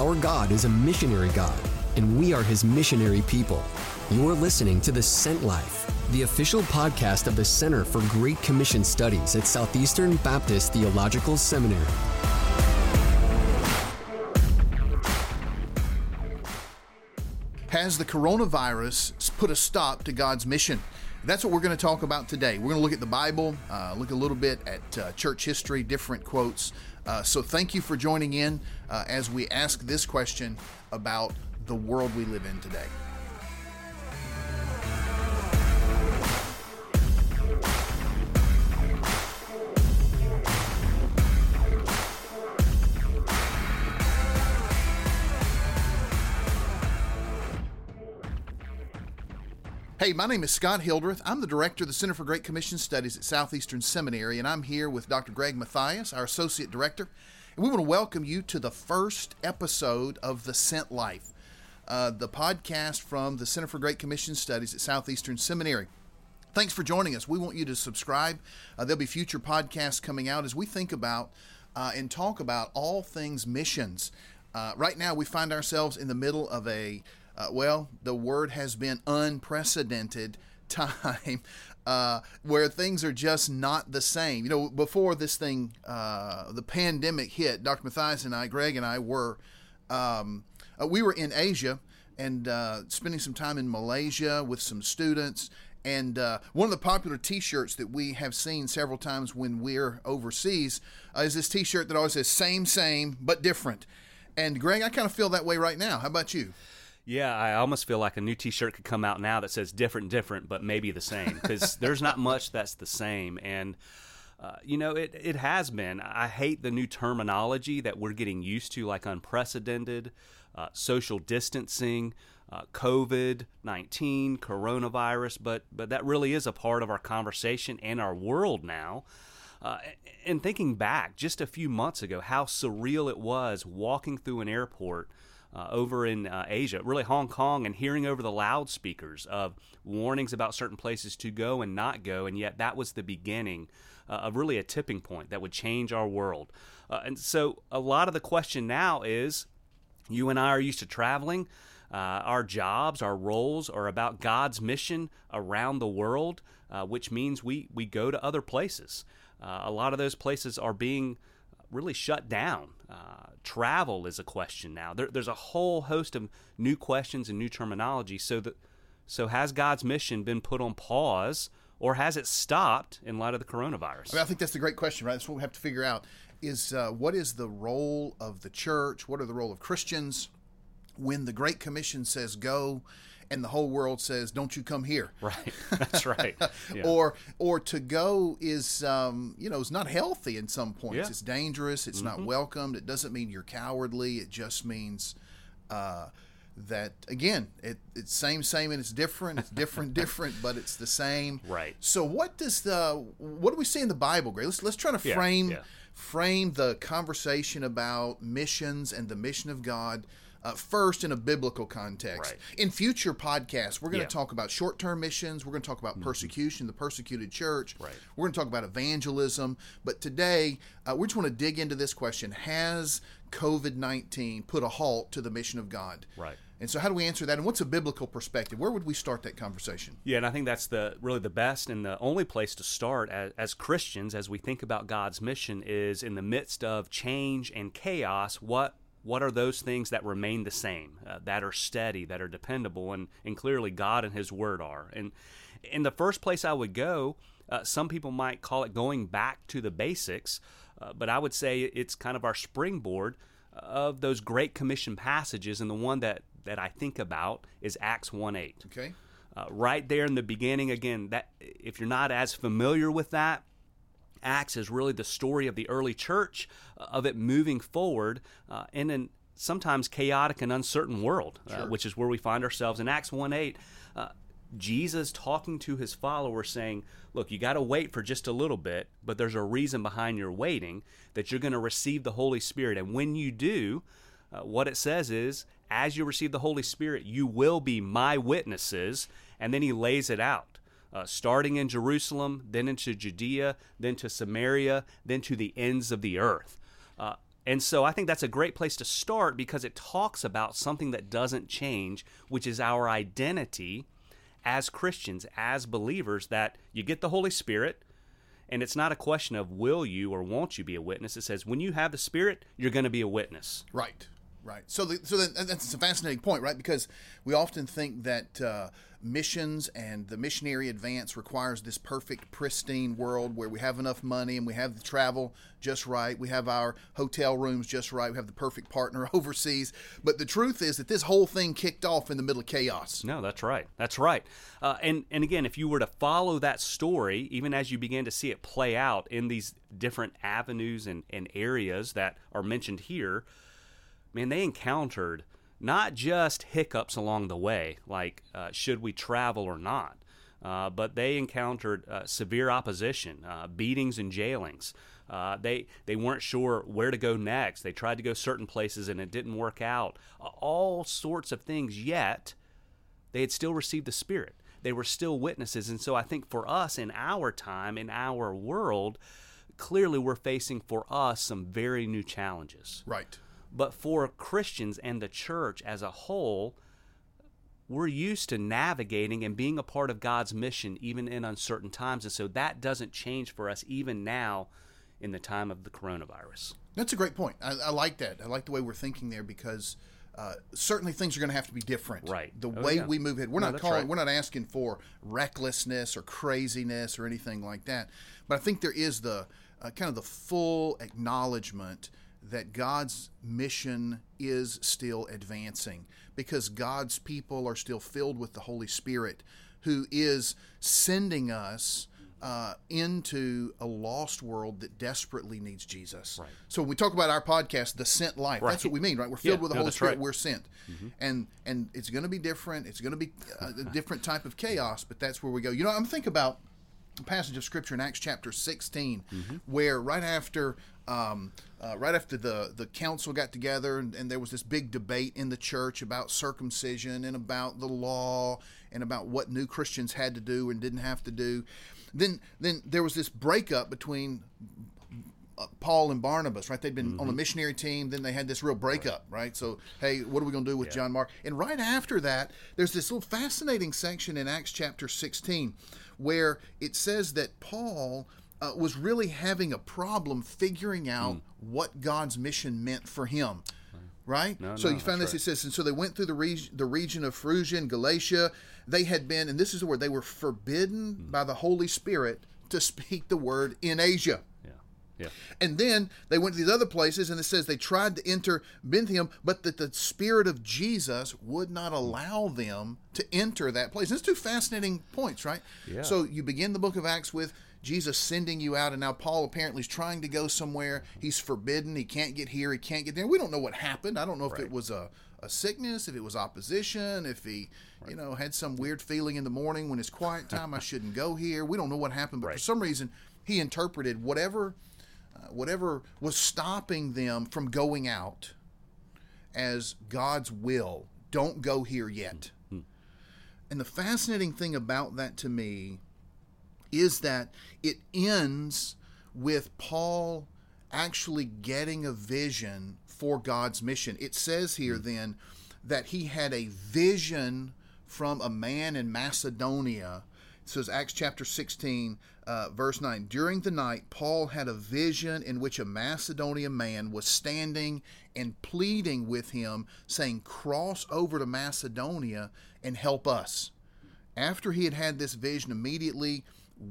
Our God is a missionary God, and we are his missionary people. You're listening to The Sent Life, the official podcast of the Center for Great Commission Studies at Southeastern Baptist Theological Seminary. Has the coronavirus put a stop to God's mission? That's what we're going to talk about today. We're going to look at the Bible, uh, look a little bit at uh, church history, different quotes. Uh, so, thank you for joining in uh, as we ask this question about the world we live in today. Hey, my name is Scott Hildreth. I'm the director of the Center for Great Commission Studies at Southeastern Seminary, and I'm here with Dr. Greg Mathias, our associate director. And we want to welcome you to the first episode of The Sent Life, uh, the podcast from the Center for Great Commission Studies at Southeastern Seminary. Thanks for joining us. We want you to subscribe. Uh, there'll be future podcasts coming out as we think about uh, and talk about all things missions. Uh, right now, we find ourselves in the middle of a uh, well, the word has been unprecedented time uh, where things are just not the same. You know, before this thing, uh, the pandemic hit, Dr. Mathias and I, Greg and I were, um, uh, we were in Asia and uh, spending some time in Malaysia with some students. And uh, one of the popular T-shirts that we have seen several times when we're overseas uh, is this T-shirt that always says "same, same, but different." And Greg, I kind of feel that way right now. How about you? Yeah, I almost feel like a new T-shirt could come out now that says "different, different, but maybe the same" because there's not much that's the same. And uh, you know, it it has been. I hate the new terminology that we're getting used to, like unprecedented, uh, social distancing, uh, COVID nineteen, coronavirus. But but that really is a part of our conversation and our world now. Uh, and thinking back just a few months ago, how surreal it was walking through an airport uh, over in uh, Asia, really Hong Kong, and hearing over the loudspeakers of warnings about certain places to go and not go, and yet that was the beginning uh, of really a tipping point that would change our world. Uh, and so, a lot of the question now is you and I are used to traveling. Uh, our jobs, our roles are about God's mission around the world, uh, which means we, we go to other places. Uh, a lot of those places are being really shut down. Uh, travel is a question now. There, there's a whole host of new questions and new terminology. So that so has God's mission been put on pause, or has it stopped in light of the coronavirus? I, mean, I think that's the great question, right? That's what we have to figure out: is uh, what is the role of the church? What are the role of Christians? when the Great Commission says go, and the whole world says don't you come here. Right. That's right. Yeah. or or to go is um, you know is not healthy in some points. Yeah. it's dangerous. It's mm-hmm. not welcomed. It doesn't mean you're cowardly. It just means uh, that again it, it's same same and it's different. It's different different but it's the same. Right. So what does the what do we see in the bible great let's let's try to frame yeah, frame the conversation about missions and the mission of god uh, first in a biblical context. Right. In future podcasts, we're going to yeah. talk about short term missions. We're going to talk about mm-hmm. persecution, the persecuted church. Right. We're going to talk about evangelism. But today, uh, we just want to dig into this question Has COVID 19 put a halt to the mission of God? Right. And so, how do we answer that? And what's a biblical perspective? Where would we start that conversation? Yeah, and I think that's the really the best and the only place to start as, as Christians as we think about God's mission is in the midst of change and chaos. What what are those things that remain the same, uh, that are steady, that are dependable, and, and clearly God and His Word are. And in the first place I would go, uh, some people might call it going back to the basics, uh, but I would say it's kind of our springboard of those Great Commission passages, and the one that, that I think about is Acts 1 8. Okay. Uh, right there in the beginning, again, that if you're not as familiar with that, Acts is really the story of the early church, uh, of it moving forward uh, in an sometimes chaotic and uncertain world, uh, sure. uh, which is where we find ourselves in Acts 1 8. Uh, Jesus talking to his followers saying, Look, you got to wait for just a little bit, but there's a reason behind your waiting that you're going to receive the Holy Spirit. And when you do, uh, what it says is, as you receive the Holy Spirit, you will be my witnesses. And then he lays it out uh, starting in Jerusalem, then into Judea, then to Samaria, then to the ends of the earth. Uh, And so I think that's a great place to start because it talks about something that doesn't change, which is our identity as Christians, as believers, that you get the Holy Spirit. And it's not a question of will you or won't you be a witness. It says when you have the Spirit, you're going to be a witness. Right. Right. So, the, so that, that's a fascinating point, right? Because we often think that uh, missions and the missionary advance requires this perfect, pristine world where we have enough money and we have the travel just right, we have our hotel rooms just right, we have the perfect partner overseas. But the truth is that this whole thing kicked off in the middle of chaos. No, that's right. That's right. Uh, and and again, if you were to follow that story, even as you begin to see it play out in these different avenues and, and areas that are mentioned here man, they encountered not just hiccups along the way, like uh, should we travel or not, uh, but they encountered uh, severe opposition, uh, beatings and jailings. Uh, they they weren't sure where to go next. They tried to go certain places and it didn't work out. all sorts of things. Yet they had still received the Spirit. They were still witnesses. And so I think for us in our time, in our world, clearly we're facing for us some very new challenges. Right. But for Christians and the church as a whole, we're used to navigating and being a part of God's mission even in uncertain times. And so that doesn't change for us even now in the time of the coronavirus. That's a great point. I, I like that. I like the way we're thinking there because uh, certainly things are going to have to be different. Right. The Oh, way yeah. we move ahead. We're No, not calling. right. We're not asking for recklessness or craziness or anything like that. But I think there is the uh, kind of the full acknowledgement that God's mission is still advancing because God's people are still filled with the Holy Spirit, who is sending us. Uh, into a lost world that desperately needs Jesus. Right. So when we talk about our podcast, the sent life, that's what we mean, right? We're filled Yeah, with the no, Holy Spirit. right. We're sent, and and it's going to be different. It's going to be a, a different type of chaos, but that's where we go. You know, I'm thinking about passage of scripture in Acts chapter 16, where right after. Um, uh, right after the, the council got together and, and there was this big debate in the church about circumcision and about the law and about what new Christians had to do and didn't have to do, then then there was this breakup between uh, Paul and Barnabas, right? They'd been on a missionary team. Then they had this real breakup, right? So, hey, what are we going to do with John Mark? And right after that, there's this little fascinating section in Acts chapter 16 where it says that Paul uh, was really having a problem figuring out what God's mission meant for him. Right, No, so no, you find this. that's It says, and so they went through the region, the region of Phrygia and Galatia. They had been, and this is the word, they were forbidden by the Holy Spirit to speak the word in Asia. Yeah. And then they went to these other places, and it says they tried to enter Bithynium, but that the Spirit of Jesus would not allow them to enter that place. There's two fascinating points, right? Yeah. So you begin the book of Acts with Jesus sending you out, and now Paul apparently is trying to go somewhere. He's forbidden. He can't get here. He can't get there. We don't know what happened. I don't know if it was a, a sickness, if it was opposition, if he, you know, had some weird feeling in the morning when it's quiet time. I shouldn't go here. We don't know what happened, but for some reason he interpreted whatever whatever was stopping them from going out as God's will. Don't go here yet. And the fascinating thing about that to me is that it ends with Paul actually getting a vision for God's mission. It says here hmm. then that he had a vision from a man in Macedonia. It says Acts chapter 16, uh, verse 9. During the night, Paul had a vision in which a Macedonian man was standing and pleading with him, saying, Cross over to Macedonia and help us. After he had had this vision, immediately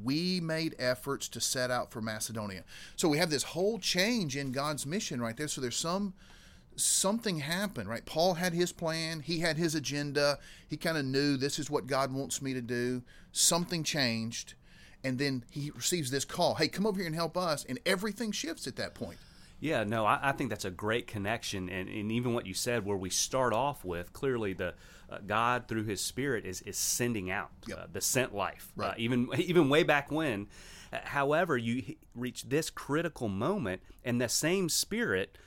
we made efforts to set out for Macedonia. So we have this whole change in God's mission right there. So there's some something happened, right? Paul had his plan, he had his agenda, he kind of knew this is what God wants me to do. Something changed, and then he receives this call hey, come over here and help us, and everything shifts at that point. Yeah, no, I, I think that's a great connection, and, and even what you said, where we start off with clearly the uh, God through His Spirit is is sending out Yep. uh, the sent life, uh, Right. even even way back when. Uh, However, you reach this critical moment, and the same Spirit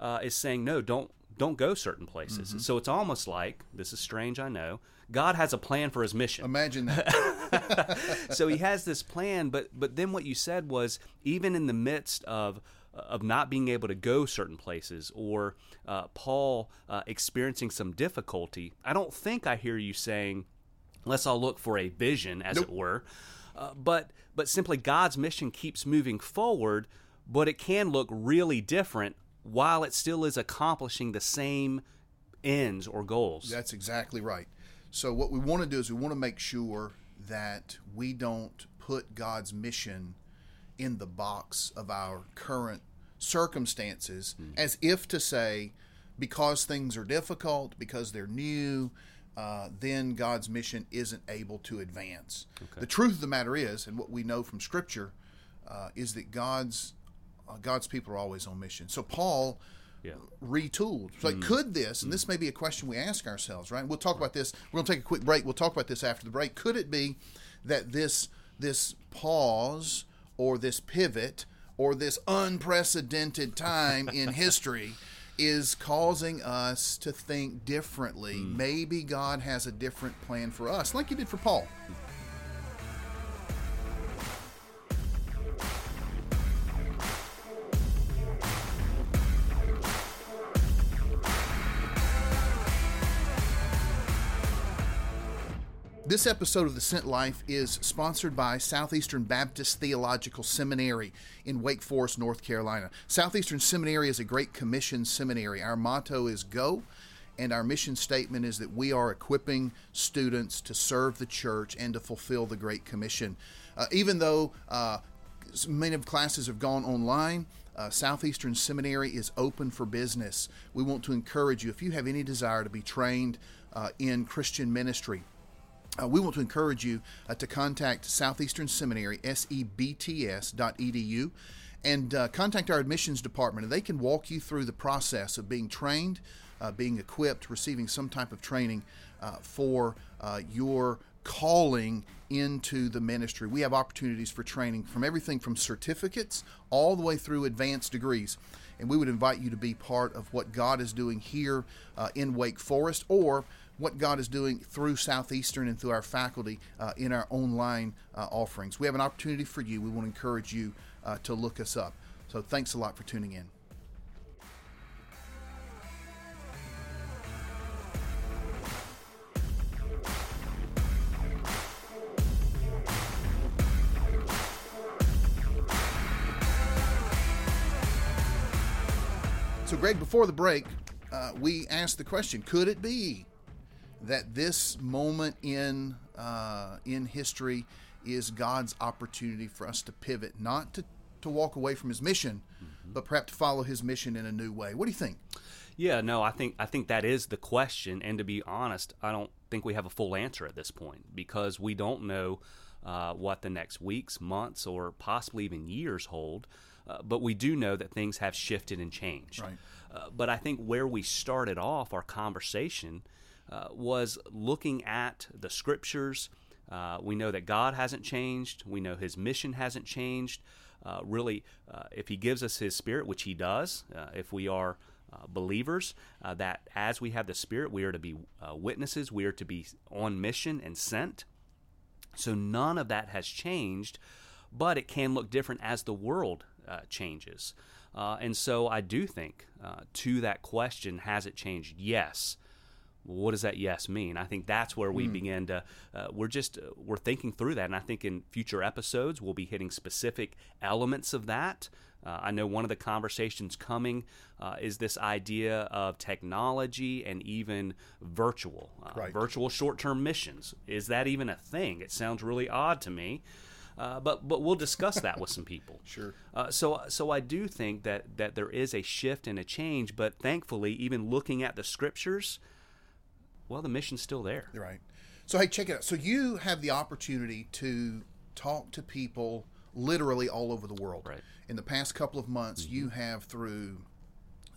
uh, is saying, "No, don't don't go certain places." Mm-hmm. So it's almost like this is strange, I know. God has a plan for His mission Imagine that. so he has this plan, but but then what you said was even in the midst of of not being able to go certain places or uh, Paul uh, experiencing some difficulty, I don't think I hear you saying, let's all look for a vision, as Nope. it were. Uh, but but simply God's mission keeps moving forward, but it can look really different while it still is accomplishing the same ends or goals. That's exactly right. So what we want to do is we want to make sure that we don't put God's mission in the box of our current circumstances as if to say because things are difficult, because they're new, uh, then God's mission isn't able to advance. The truth of the matter is, and what we know from Scripture, uh, is that God's Uh, God's people are always on mission. So Paul Yeah. retooled. So, like, mm. could this, and this mm. may be a question we ask ourselves, right? We'll talk about this. We're going to take a quick break. We'll talk about this after the break. Could it be that this this pause or this pivot or this unprecedented time in history is causing us to think differently? Mm. Maybe God has a different plan for us, like He did for Paul. This episode of The Sent Life is sponsored by Southeastern Baptist Theological Seminary in Wake Forest, North Carolina. Southeastern Seminary is a great commission seminary. Our motto is Go, and our mission statement is that we are equipping students to serve the church and to fulfill the Great Commission. Uh, even though uh, many of classes have gone online, uh, Southeastern Seminary is open for business. We want to encourage you, if you have any desire to be trained uh, in Christian ministry, uh, we want to encourage you uh, to contact Southeastern Seminary, sebts.edu, and uh, contact our admissions department, and they can walk you through the process of being trained, uh, being equipped, receiving some type of training uh, for uh, your calling into the ministry. We have opportunities for training from everything from certificates all the way through advanced degrees. And we would invite you to be part of what God is doing here uh, in Wake Forest or what God is doing through Southeastern and through our faculty uh, in our online uh, offerings. We have an opportunity for you. We want to encourage you uh, to look us up. So thanks a lot for tuning in. So, Greg, before the break, uh, we asked the question: Could it be that this moment in uh, in history is God's opportunity for us to pivot, not to to walk away from His mission, but perhaps to follow His mission in a new way? What do you think? Yeah, no, I think I think that is the question, and to be honest, I don't think we have a full answer at this point because we don't know uh, what the next weeks, months, or possibly even years hold. Uh, but we do know that things have shifted and changed. Right. Uh, but I think where we started off our conversation uh, was looking at the scriptures. Uh, we know that God hasn't changed. We know His mission hasn't changed. Uh, really, uh, if He gives us His Spirit, which He does, uh, if we are believers, that as we have the Spirit, we are to be witnesses. We are to be on mission and sent. So none of that has changed, but it can look different as the world changes. And so I do think to that question, has it changed? Yes. What does that yes mean? I think that's where we begin to. Uh, we're just uh, we're thinking through that, and I think in future episodes we'll be hitting specific elements of that. Uh, I know one of the conversations coming uh, is this idea of technology and even virtual, uh, Right. virtual short-term missions. Is that even a thing? It sounds really odd to me, uh, but but we'll discuss that with some people. Sure. Uh, so so I do think that that there is a shift and a change, but thankfully, even looking at the scriptures, well, the mission's still there. Right. So hey, check it out. So you have the opportunity to talk to people literally all over the world. Right. In the past couple of months, you have through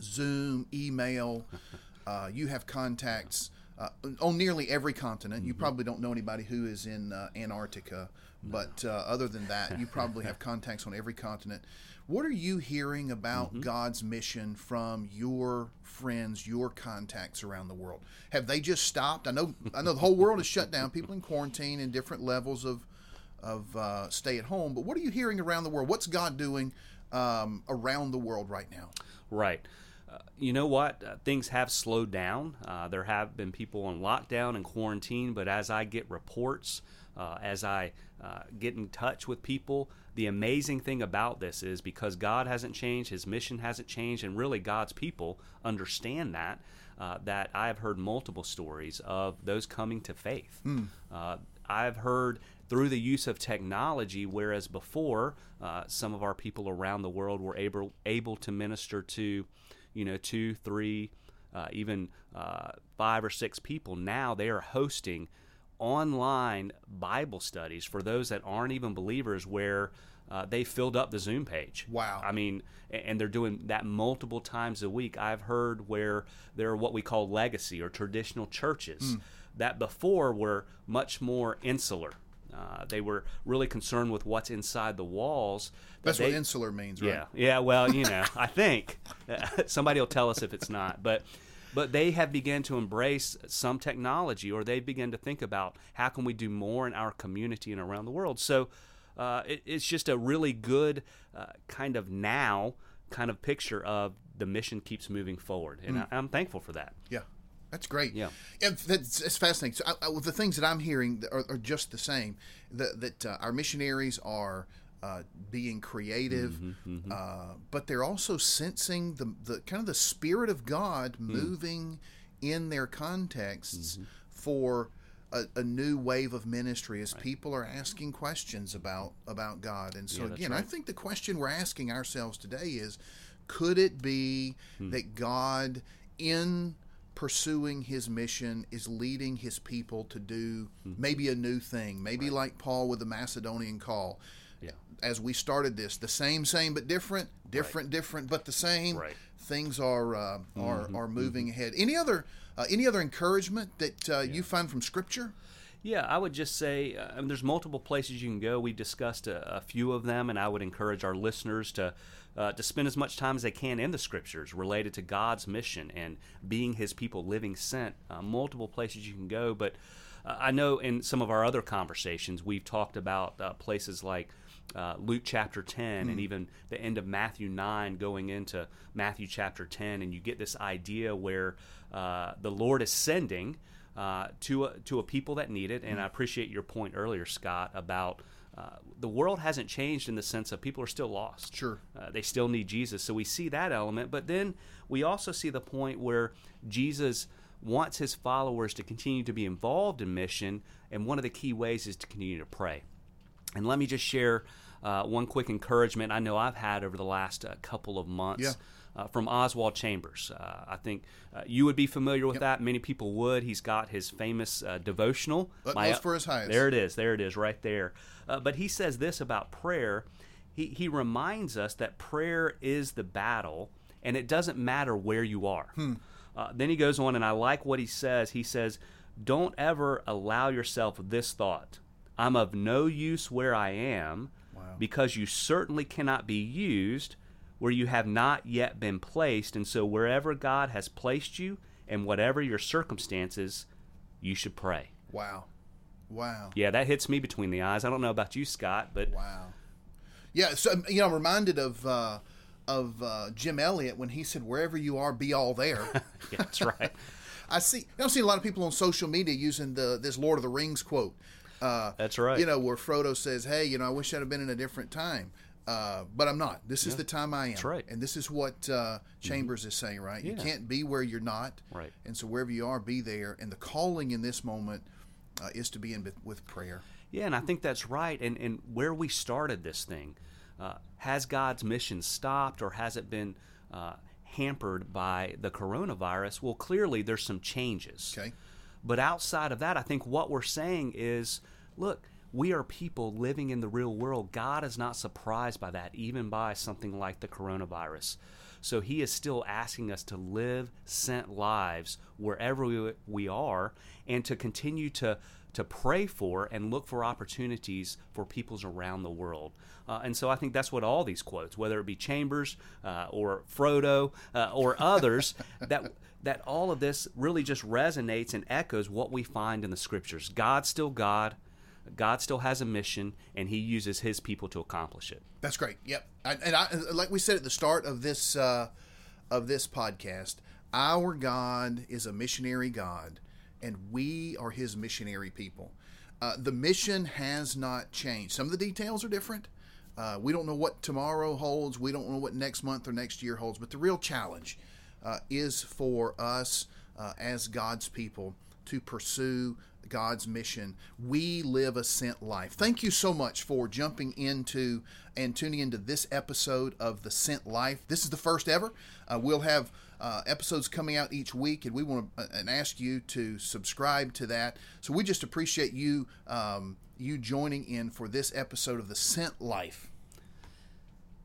Zoom, email, uh, you have contacts uh, on nearly every continent. You probably don't know anybody who is in uh, Antarctica, but uh, other than that, you probably have contacts on every continent. What are you hearing about God's mission from your friends, your contacts around the world? Have they just stopped? I know, I know, the whole world is shut down. People in quarantine in different levels of of uh, stay at home. But what are you hearing around the world? What's God doing um, around the world right now? Right. Uh, you know what? Uh, things have slowed down. Uh, there have been people on lockdown and quarantine, but as I get reports, uh, as I uh, get in touch with people, the amazing thing about this is because God hasn't changed, His mission hasn't changed, and really God's people understand that. Uh, that I've heard multiple stories of those coming to faith. Mm. I've heard through the use of technology, whereas before uh, some of our people around the world were able able to minister to, you know, two, three, uh, even uh, five or six people. Now they are hosting online Bible studies for those that aren't even believers, where uh, they filled up the Zoom page. Wow. I mean, and they're doing that multiple times a week. I've heard where there are what we call legacy or traditional churches mm. that before were much more insular. Uh, they were really concerned with what's inside the walls. That's they, what insular means, right? Yeah, yeah. Well, you know, I think somebody will tell us if it's not, but but they have begun to embrace some technology, or they begin to think about how can we do more in our community and around the world. So uh, it, it's just a really good uh, kind of now kind of picture of the mission keeps moving forward, and mm. I, am thankful for that. Yeah. That's great. Yeah, that's, it's fascinating. So, I, I, the things that I'm hearing are, are just the same. That, that uh, our missionaries are uh, being creative, mm-hmm, mm-hmm. Uh, but they're also sensing the, the kind of the spirit of God mm. moving in their contexts mm-hmm. for a, a, new wave of ministry as right. people are asking questions about about God. And so yeah, again, right. I think the question we're asking ourselves today is, could it be hmm. that God in pursuing his mission is leading his people to do hmm. maybe a new thing, maybe right. like Paul with the Macedonian call. Yeah. As we started this, the same, same but different, different, right. different but the same. Right. Things are uh, are mm-hmm. are moving mm-hmm. ahead. Any other uh, any other encouragement that uh, yeah. you find from Scripture? Yeah, I would just say uh, I mean, there's multiple places you can go. We discussed a, a, few of them, and I would encourage our listeners to uh, to spend as much time as they can in the scriptures related to God's mission and being His people, living sent. Uh, multiple places you can go, but uh, I know in some of our other conversations we've talked about uh, places like. Uh, Luke chapter 10 mm. and even the end of Matthew 9 going into Matthew chapter 10 and you get this idea where uh, the Lord is sending uh, to a, to a people that need it and. I appreciate your point earlier Scott about uh, the world hasn't changed in the sense of people are still lost. Sure. Uh, they still need Jesus. So we see that element. But then we also see the point where Jesus wants his followers to continue to be involved in mission. And one of the key ways is to continue to pray. And let me just share uh, one quick encouragement I know I've had over the last uh, couple of months. Yeah uh, from Oswald Chambers. Uh, I think uh, you would be familiar with yep. that. Many people would. He's got his famous uh, devotional. My, for his highest. There it is. There it is, right there. Uh, but he says this about prayer. He, he reminds us that prayer is the battle, and it doesn't matter where you are. Hmm. Uh, then he goes on, and I like what he says. He says, Don't ever allow yourself this thought I'm of no use where I am wow. because you certainly cannot be used where you have not yet been placed. And so, wherever God has placed you and whatever your circumstances, you should pray. Wow. Wow. Yeah, that hits me between the eyes. I don't know about you, Scott, but. Wow. Yeah, so, you know, I'm reminded of. Uh, of uh, Jim Elliot when he said, "Wherever you are, be all there." yeah, that's right. I see. I see a lot of people on social media using the this Lord of the Rings quote. Uh, that's right. You know where Frodo says, "Hey, you know, I wish I'd have been in a different time." Uh, but I'm not. This is the time I am. That's right. And this is what uh, Chambers mm-hmm. is saying, right? Yeah. You can't be where you're not. Right. And so wherever you are, be there. And the calling in this moment uh, is to be in with prayer. Yeah, and I think that's right. And and where we started this thing, uh, has God's mission stopped or has it been uh, hampered by the coronavirus? Well, clearly there's some changes. Okay. But outside of that, I think what we're saying is, look we are people living in the real world. God is not surprised by that, even by something like the coronavirus. So he is still asking us to live sent lives wherever we, are and to continue to to pray for and look for opportunities for peoples around the world. Uh, and so I think that's what all these quotes, whether it be Chambers uh, or Frodo uh, or others, that that all of this really just resonates and echoes what we find in the scriptures. God's still God. God still has a mission, and He uses His people to accomplish it. That's great. Yep. I, and I, like we said at the start of this uh, of this podcast, our God is a missionary God, and we are His missionary people. Uh, the mission has not changed. Some of the details are different. Uh, we don't know what tomorrow holds. We don't know what next month or next year holds. But the real challenge uh, is for us uh, as God's people to pursue God's mission. We live a sent life. Thank you so much for jumping into and tuning into this episode of the Sent Life. This is the first ever. Uh, we'll have uh, episodes coming out each week, and we want to uh, and ask you to subscribe to that. So we just appreciate you um, you joining in for this episode of the Sent Life.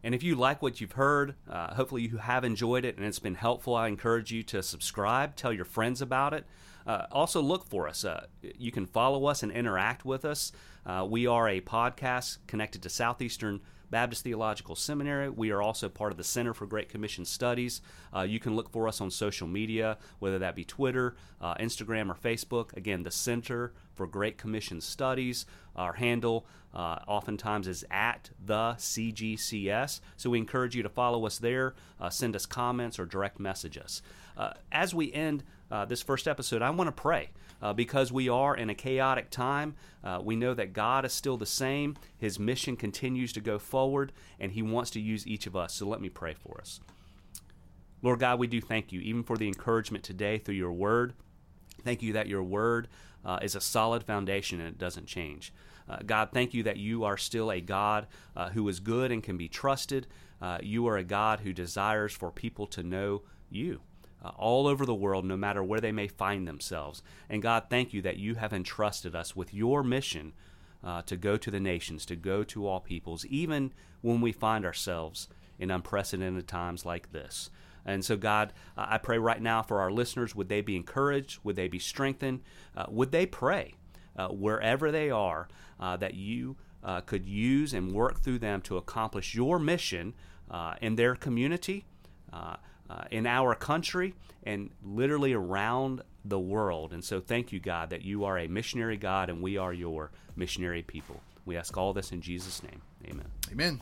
And if you like what you've heard, uh, hopefully you have enjoyed it and it's been helpful. I encourage you to subscribe, tell your friends about it. Uh, also, look for us. Uh, you can follow us and interact with us. Uh, we are a podcast connected to Southeastern Baptist Theological Seminary. We are also part of the Center for Great Commission Studies. Uh, you can look for us on social media, whether that be Twitter, uh, Instagram, or Facebook. Again, the Center for Great Commission Studies. Our handle uh, oftentimes is at the CGCS. So we encourage you to follow us there, uh, send us comments, or direct message us. Uh, as we end uh, this first episode, I want to pray. Uh, because we are in a chaotic time, uh, we know that God is still the same. His mission continues to go forward, and He wants to use each of us. So let me pray for us. Lord God, we do thank you, even for the encouragement today through your word. Thank you that your word uh, is a solid foundation and it doesn't change. Uh, God, thank you that you are still a God uh, who is good and can be trusted. Uh, you are a God who desires for people to know you uh, all over the world, no matter where they may find themselves. And God, thank you that you have entrusted us with your mission uh, to go to the nations, to go to all peoples, even when we find ourselves in unprecedented times like this. And so, God, uh, I pray right now for our listeners would they be encouraged? Would they be strengthened? Uh, would they pray uh, wherever they are uh, that you could use and work through them to accomplish your mission in their community? Uh, in our country and literally around the world. And so, thank you, God, that you are a missionary God and we are your missionary people. We ask all this in Jesus' name. Amen. Amen.